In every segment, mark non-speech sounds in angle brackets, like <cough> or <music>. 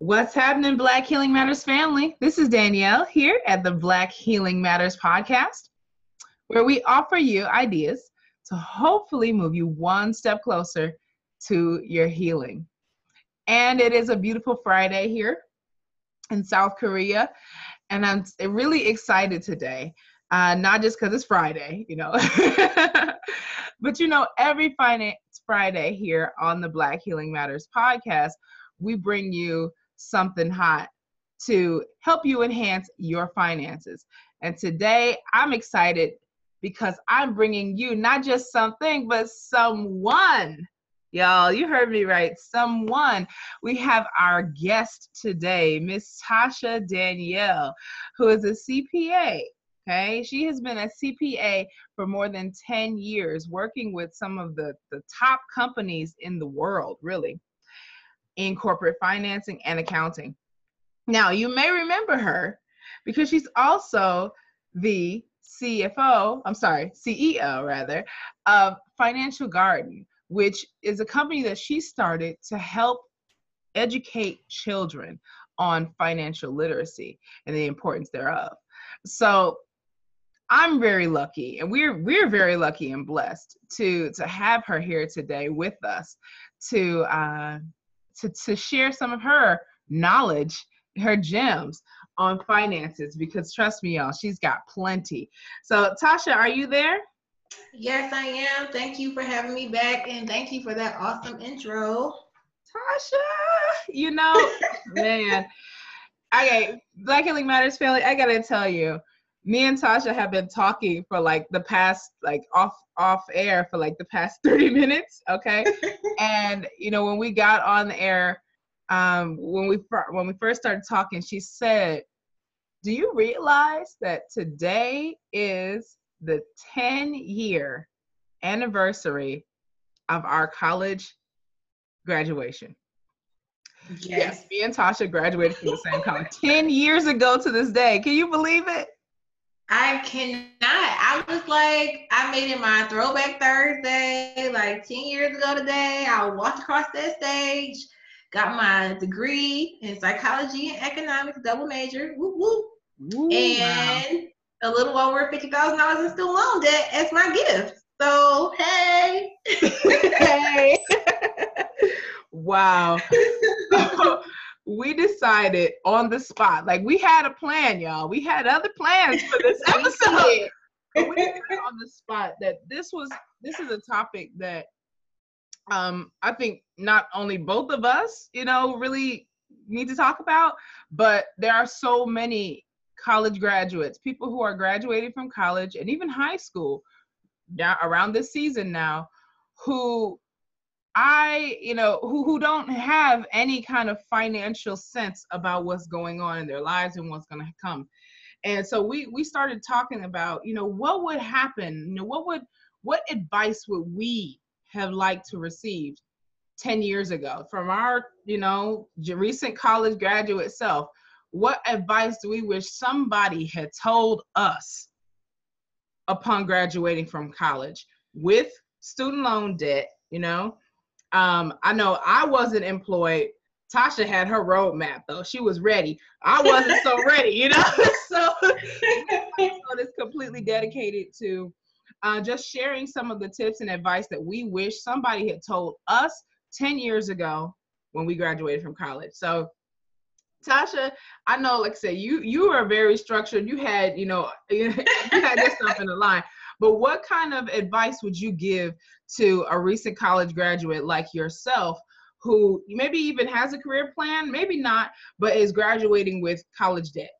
What's happening, Black Healing Matters family? This is Danielle here at the Black Healing Matters podcast, where we offer you ideas to hopefully move you one step closer to your healing. And it is a beautiful Friday here in South Korea, and I'm really excited today. Uh, not just because it's Friday, you know, <laughs> but you know, every Friday here on the Black Healing Matters podcast, we bring you something hot to help you enhance your finances. And today I'm excited because I'm bringing you not just something, but someone. Y'all, you heard me right. Someone. We have our guest today, Miss Tasha Danielle, who is a CPA. Okay, she has been a CPA for more than 10 years, working with some of the, the top companies in the world, really in corporate financing and accounting. Now, you may remember her because she's also the CFO, I'm sorry, CEO rather, of Financial Garden, which is a company that she started to help educate children on financial literacy and the importance thereof. So I'm very lucky and we're we're very lucky and blessed to to have her here today with us to uh, to, to share some of her knowledge, her gems on finances because trust me, y'all, she's got plenty. So, Tasha, are you there? Yes, I am. Thank you for having me back and thank you for that awesome intro. Tasha, you know, <laughs> man. Okay, Black Healing Matters family, I gotta tell you, me and Tasha have been talking for like the past like off off air for like the past <laughs> 30 minutes, okay? <laughs> and you know, when we got on the air um when we when we first started talking, she said, "Do you realize that today is the 10 year anniversary of our college graduation?" Yes. yes, me and Tasha graduated from the same college 10 years ago to this day. Can you believe it? I cannot. I was like, I made it my throwback Thursday, like 10 years ago today. I walked across that stage, got my degree in psychology and economics, double major, whoop whoop. Ooh, and wow. a little over $50,000 in student loan debt as my gift. So, hey. <laughs> hey. <laughs> wow. <laughs> we decided on the spot, like we had a plan, y'all. We had other plans for this <laughs> episode. <laughs> but we decided on the spot that this was this is a topic that um I think not only both of us, you know, really need to talk about, but there are so many college graduates, people who are graduating from college and even high school now around this season now who I, you know, who, who don't have any kind of financial sense about what's going on in their lives and what's going to come. And so we we started talking about, you know, what would happen, you know, what would what advice would we have liked to receive 10 years ago from our, you know, recent college graduate self? What advice do we wish somebody had told us upon graduating from college with student loan debt, you know, um, I know I wasn't employed. Tasha had her roadmap though. She was ready. I wasn't so <laughs> ready, you know. <laughs> so, so it's completely dedicated to uh, just sharing some of the tips and advice that we wish somebody had told us 10 years ago when we graduated from college. So Tasha, I know, like I said, you you are very structured. You had, you know, <laughs> you had this stuff in the line. But what kind of advice would you give to a recent college graduate like yourself who maybe even has a career plan, maybe not, but is graduating with college debt?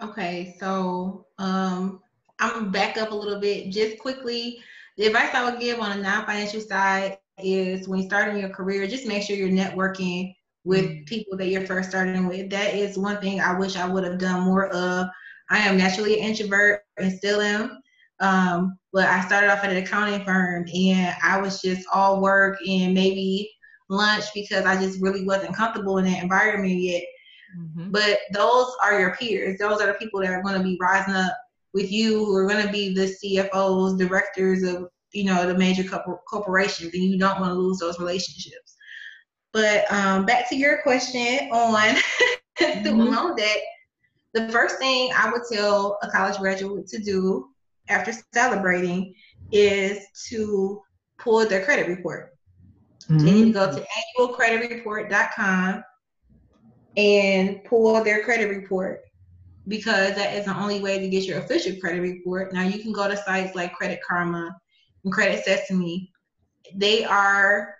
Okay, so um, I'm back up a little bit. Just quickly, the advice I would give on a non-financial side is when starting your career, just make sure you're networking with mm-hmm. people that you're first starting with. That is one thing I wish I would have done more of. I am naturally an introvert and still am. Um, but I started off at an accounting firm and I was just all work and maybe lunch because I just really wasn't comfortable in that environment yet. Mm-hmm. But those are your peers. Those are the people that are going to be rising up with you, who are going to be the CFOs, directors of you know the major corporations, and you don't want to lose those relationships. But um, back to your question on <laughs> student mm-hmm. loan debt. The first thing I would tell a college graduate to do after celebrating is to pull their credit report. Mm-hmm. They need to go to annualcreditreport.com and pull their credit report because that is the only way to get your official credit report. Now you can go to sites like Credit Karma and Credit Sesame. They are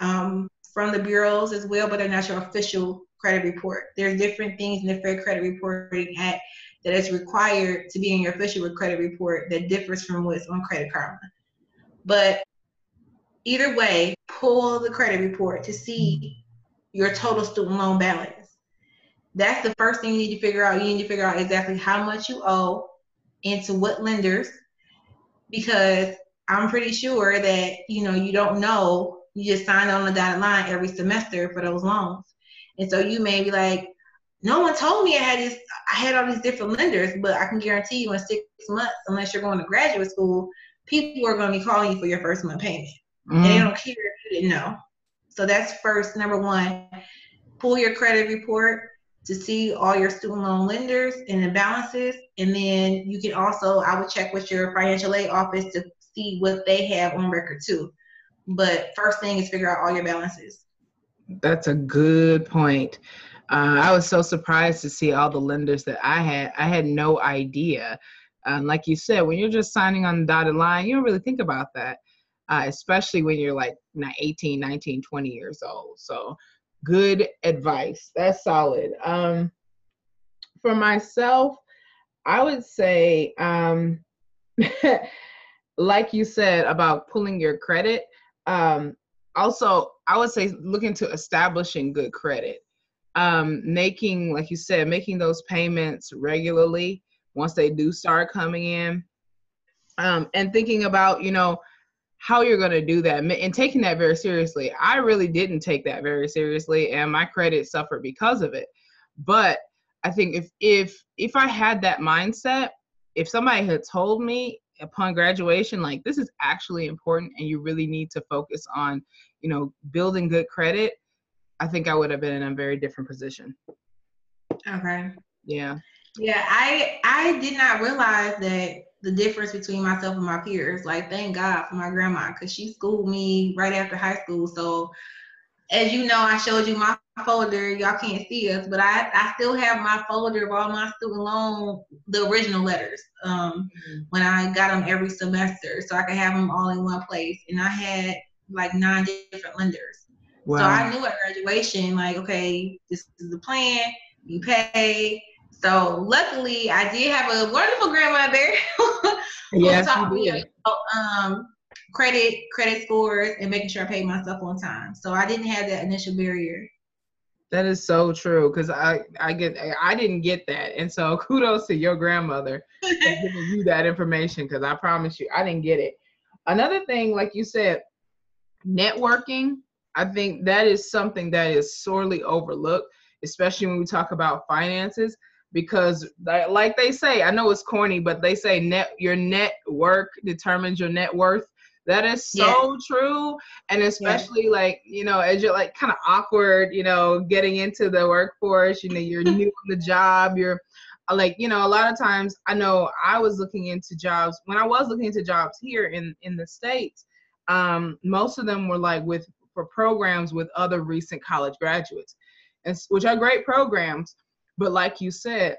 um, from the bureaus as well, but they're not your official credit report. There's different things in the Fair Credit Reporting Act that is required to be in your official credit report that differs from what's on Credit Karma. But either way, pull the credit report to see your total student loan balance. That's the first thing you need to figure out. You need to figure out exactly how much you owe and to what lenders, because I'm pretty sure that you know you don't know. You just signed on the dotted line every semester for those loans, and so you may be like, no one told me I had this. I had all these different lenders, but I can guarantee you in six months, unless you're going to graduate school, people are going to be calling you for your first month payment, mm-hmm. and they don't care if you didn't know. So that's first, number one. Pull your credit report to see all your student loan lenders and the balances. And then you can also, I would check with your financial aid office to see what they have on record too. But first thing is figure out all your balances. That's a good point. Uh, I was so surprised to see all the lenders that I had. I had no idea. Um, like you said, when you're just signing on the dotted line, you don't really think about that uh, especially when you're like 18, 19, 20 years old. So, good advice. That's solid. Um, for myself, I would say, um, <laughs> like you said about pulling your credit, um, also, I would say look into establishing good credit. Um, making, like you said, making those payments regularly once they do start coming in. Um, and thinking about, you know, how you're going to do that and taking that very seriously. I really didn't take that very seriously and my credit suffered because of it. But I think if if if I had that mindset, if somebody had told me upon graduation like this is actually important and you really need to focus on, you know, building good credit, I think I would have been in a very different position. Okay. Yeah. Yeah, I I did not realize that the difference between myself and my peers. Like, thank God for my grandma because she schooled me right after high school. So, as you know, I showed you my folder. Y'all can't see us, but I, I still have my folder of all my student loan, the original letters, um, mm-hmm. when I got them every semester, so I could have them all in one place. And I had like nine different lenders. Wow. So I knew at graduation, like, okay, this is the plan. You pay so luckily, I did have a wonderful grandmother <laughs> who yes, taught me about um, credit, credit scores, and making sure I paid myself on time. So I didn't have that initial barrier. That is so true because I I get I didn't get that, and so <laughs> kudos to your grandmother for <laughs> giving you that information because I promise you I didn't get it. Another thing, like you said, networking. I think that is something that is sorely overlooked, especially when we talk about finances because like they say i know it's corny but they say net your net work determines your net worth that is so yeah. true and especially yeah. like you know as you're like kind of awkward you know getting into the workforce you know you're <laughs> new on the job you're like you know a lot of times i know i was looking into jobs when i was looking into jobs here in in the states um most of them were like with for programs with other recent college graduates and which are great programs but like you said,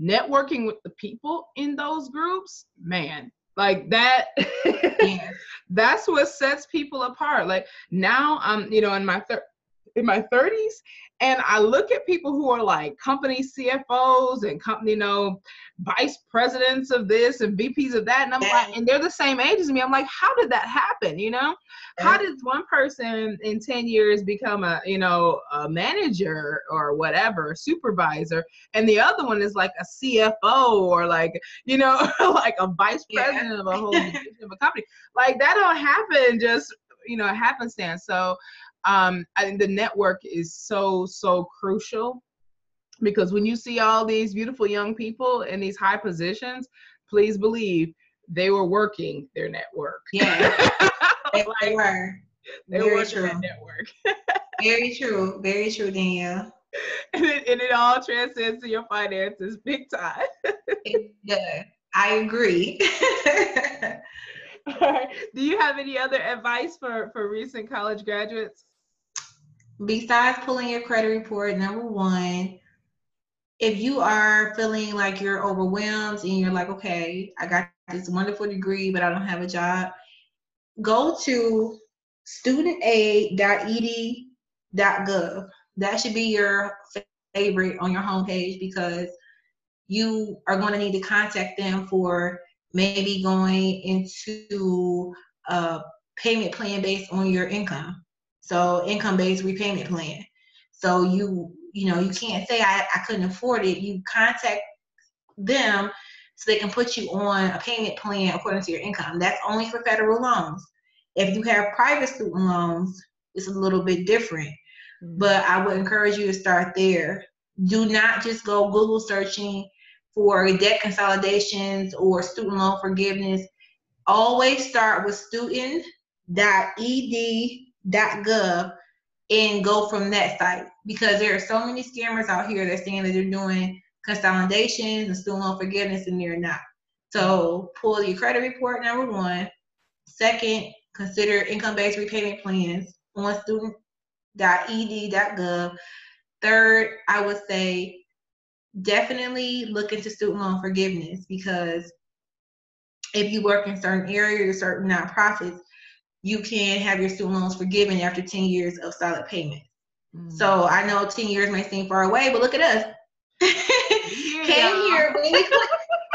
networking with the people in those groups, man, like that <laughs> that's what sets people apart. Like now I'm, you know, in my third in my 30s and I look at people who are like company CFOs and company, you know, vice presidents of this and VPs of that. And I'm like, and they're the same age as me. I'm like, how did that happen? You know, how did one person in 10 years become a, you know, a manager or whatever, supervisor, and the other one is like a CFO or like, you know, <laughs> like a vice president yeah. of a whole of a company. Like that don't happen just, you know, happenstance. So um, I think the network is so so crucial because when you see all these beautiful young people in these high positions, please believe they were working their network. Yeah, <laughs> they, were. they Very work true. network. Very true. Very true, Danielle. <laughs> and, it, and it all transcends to your finances big time. <laughs> It does. I agree. All right. Do you have any other advice for, for recent college graduates? Besides pulling your credit report, number one, if you are feeling like you're overwhelmed and you're like, okay, I got this wonderful degree, but I don't have a job, go to studentaid.ed.gov. That should be your favorite on your homepage because you are going to need to contact them for maybe going into a payment plan based on your income. So income based repayment plan. So you you know you can't say I, I couldn't afford it. You contact them so they can put you on a payment plan according to your income. That's only for federal loans. If you have private student loans, it's a little bit different. Mm-hmm. But I would encourage you to start there. Do not just go Google searching for debt consolidations or student loan forgiveness. Always start with student.ed.gov and go from that site because there are so many scammers out here that saying that they're doing consolidations and student loan forgiveness and they're not. So pull your credit report number one. Second, consider income-based repayment plans on student.ed.gov. Third, I would say definitely look into student loan forgiveness because if you work in certain areas or certain nonprofits, you can have your student loans forgiven after 10 years of solid payments. Mm. So I know 10 years may seem far away, but look at us. <laughs> Yeah, came here really quick.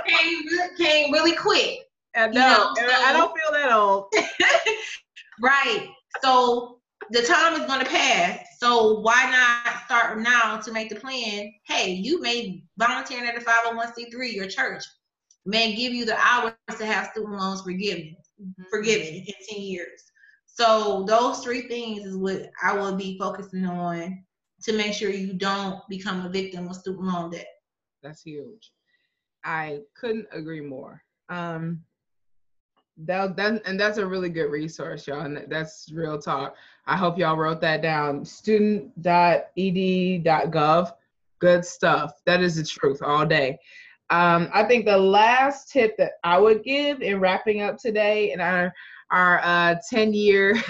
came, came really quick. I you know. know, and I don't feel that old. <laughs> Right. So the time is going to pass. So why not start now to make the plan? Hey, you may volunteer at a 501c3, your church may give you the hours to have student loans forgiven, forgiven in 10 years. So those three things is what I will be focusing on to make sure you don't become a victim of student loan debt. That's huge. I couldn't agree more. Um, that, that and that's a really good resource, y'all. And that's real talk. I hope y'all wrote that down. Student.ed.gov. Good stuff. That is the truth all day. Um, I think the last tip that I would give in wrapping up today in our our uh, 10 year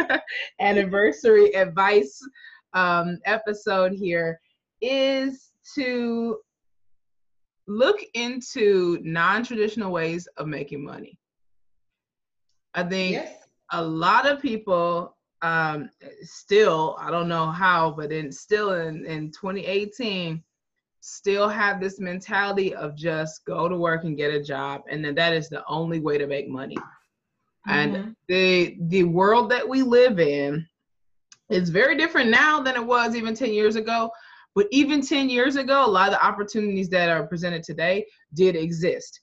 <laughs> anniversary advice um, episode here is to look into non-traditional ways of making money. I think a lot of people um, still, I don't know how, but in still in, in 2018, still have this mentality of just go to work and get a job, and then that is the only way to make money. And Mhm. the the world that we live in is very different now than it was even 10 years ago. But even 10 years ago, a lot of the opportunities that are presented today did exist.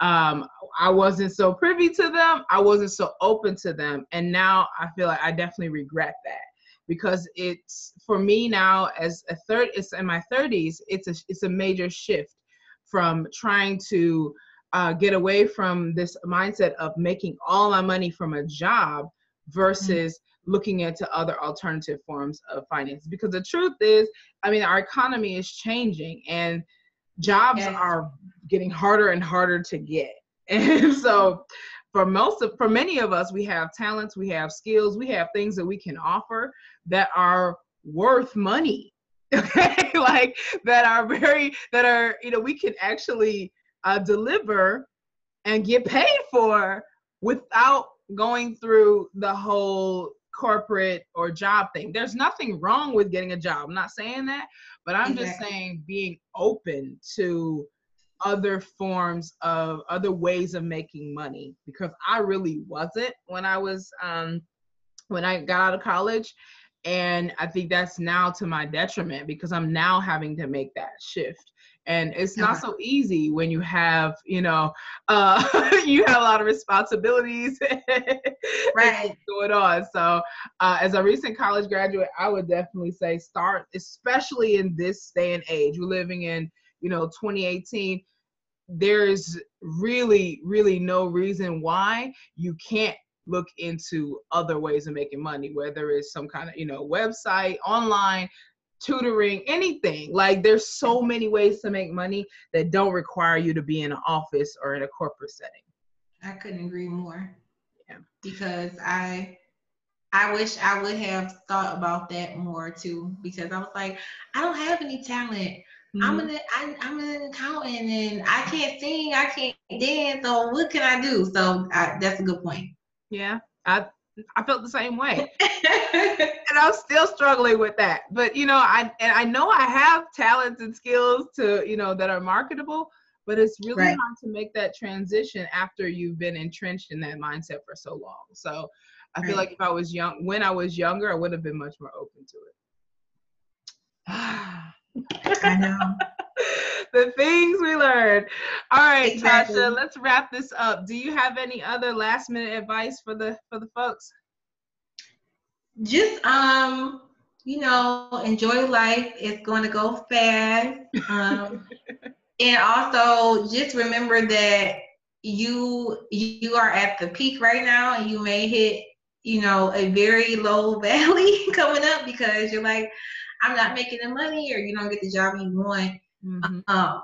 Um, I wasn't so privy to them. I wasn't so open to them. And now I feel like I definitely regret that because it's for me now as a third, it's in my 30s, it's a, it's a major shift from trying to uh, get away from this mindset of making all my money from a job versus looking into other alternative forms of finance. Because the truth is, I mean, our economy is changing and jobs Yes. are getting harder and harder to get. <laughs> And so for most of for many of us, we have talents, we have skills, we have things that we can offer that are worth money. <laughs> Okay, like that are very that are you know we can actually uh, deliver and get paid for without going through the whole corporate or job thing. There's nothing wrong with getting a job. I'm not saying that, but I'm just saying being open to other forms of other ways of making money because I really wasn't when I was um when I got out of college and I think that's now to my detriment because I'm now having to make that shift. And it's not so easy when you have you know uh <laughs> you have a lot of responsibilities <laughs> Right. going on. So uh, as a recent college graduate i would definitely say start especially in this day and age we're living in you know 2018 there's really really no reason why you can't look into other ways of making money, whether it's some kind of, you know, website, online, tutoring, anything. Like there's so many ways to make money that don't require you to be in an office or in a corporate setting. I couldn't agree more. Yeah. Because I I wish I would have thought about that more too. Because I was like, I don't have any talent. Mm-hmm. I'm an I, I'm an accountant and I can't sing, I can't dance. So what can I do? So I, that's a good point. Yeah, I I felt the same way, <laughs> and I'm still struggling with that. But you know, I and I know I have talents and skills to you know that are marketable, but it's really right. hard to make that transition after you've been entrenched in that mindset for so long. So I feel like if I was young, when I was younger, I would have been much more open to it. <sighs> I know. <laughs> the things we learned. All right, exactly. Tasha, let's wrap this up. Do you have any other last minute advice for the for the folks? Just um, you know, enjoy life. It's going to go fast. Um, <laughs> and also just remember that you you are at the peak right now and you may hit you know a very low <laughs> valley coming up because you're like I'm not making the money or you don't get the job you want, mm-hmm. um,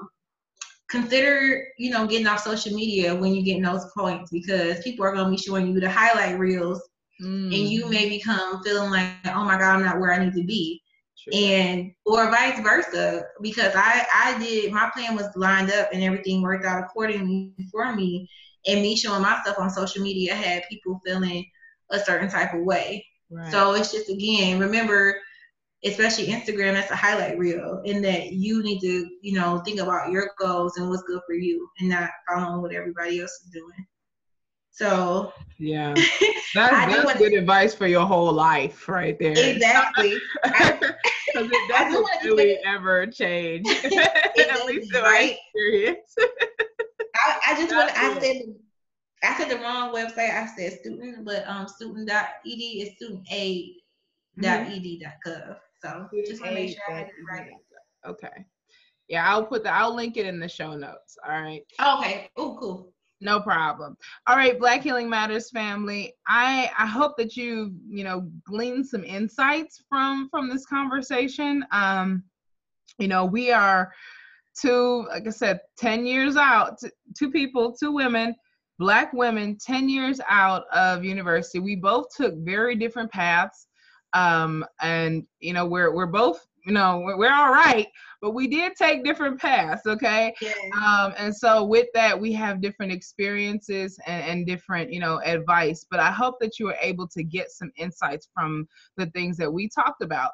consider, you know, getting off social media when you get those points because people are going to be showing you the highlight reels mm-hmm. and you may become feeling like, oh my God, I'm not where I need to be. And or vice versa, because I I did my plan was lined up and everything worked out accordingly for me, and me showing myself on social media had people feeling a certain type of way. Right. So it's just again, remember especially Instagram, that's a highlight reel, in that you need to, you know, think about your goals and what's good for you, and not following what everybody else is doing. So yeah, <laughs> that's, that's good advice for your whole life, right there. Exactly. <laughs> Because it <laughs> doesn't really ever change. At least in right? experience. I, I just want. I said. I said the wrong website. I said student, but um, student.ed is studentaid.ed.gov. Mm-hmm. So just want to make sure I had it right. Okay. Yeah, I'll put the I'll link it in the show notes. All right. Okay. Oh, cool. No problem. All right, Black Healing Matters family. I I hope that you you know gleaned some insights from from this conversation. Um, you know we are two like I said, ten years out. Two people, two women, black women, ten years out of university. We both took very different paths um, and you know we're we're both you know we're, we're all right but we did take different paths okay yeah. um, and so with that we have different experiences and, and, different you know advice but i hope that you were able to get some insights from the things that we talked about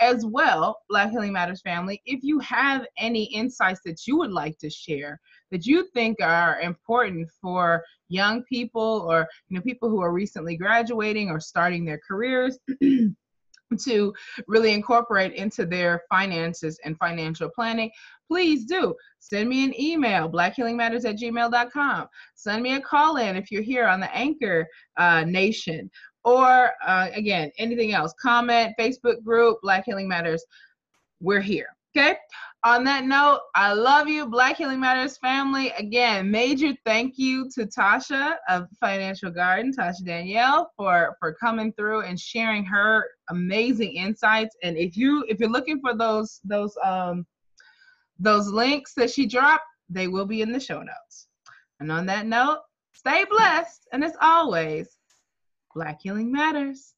as well black healing matters family if you have any insights that you would like to share that you think are important for young people or you know people who are recently graduating or starting their careers <clears throat> <laughs> to really incorporate into their finances and financial planning, please do send me an email, blackhealingmatters at gmail.com. Send me a call in if you're here on the Anchor uh, Nation. Or uh, again, anything else, comment, Facebook group, Black Healing Matters. We're here. Okay. On that note, I love you, Black Healing Matters family. Again, major thank you to Tasha of Financial Garden, Tasha Danielle, for for coming through and sharing her amazing insights. And if you if you're looking for those those um those links that she dropped, they will be in the show notes. And on that note, stay blessed, and as always, Black Healing Matters.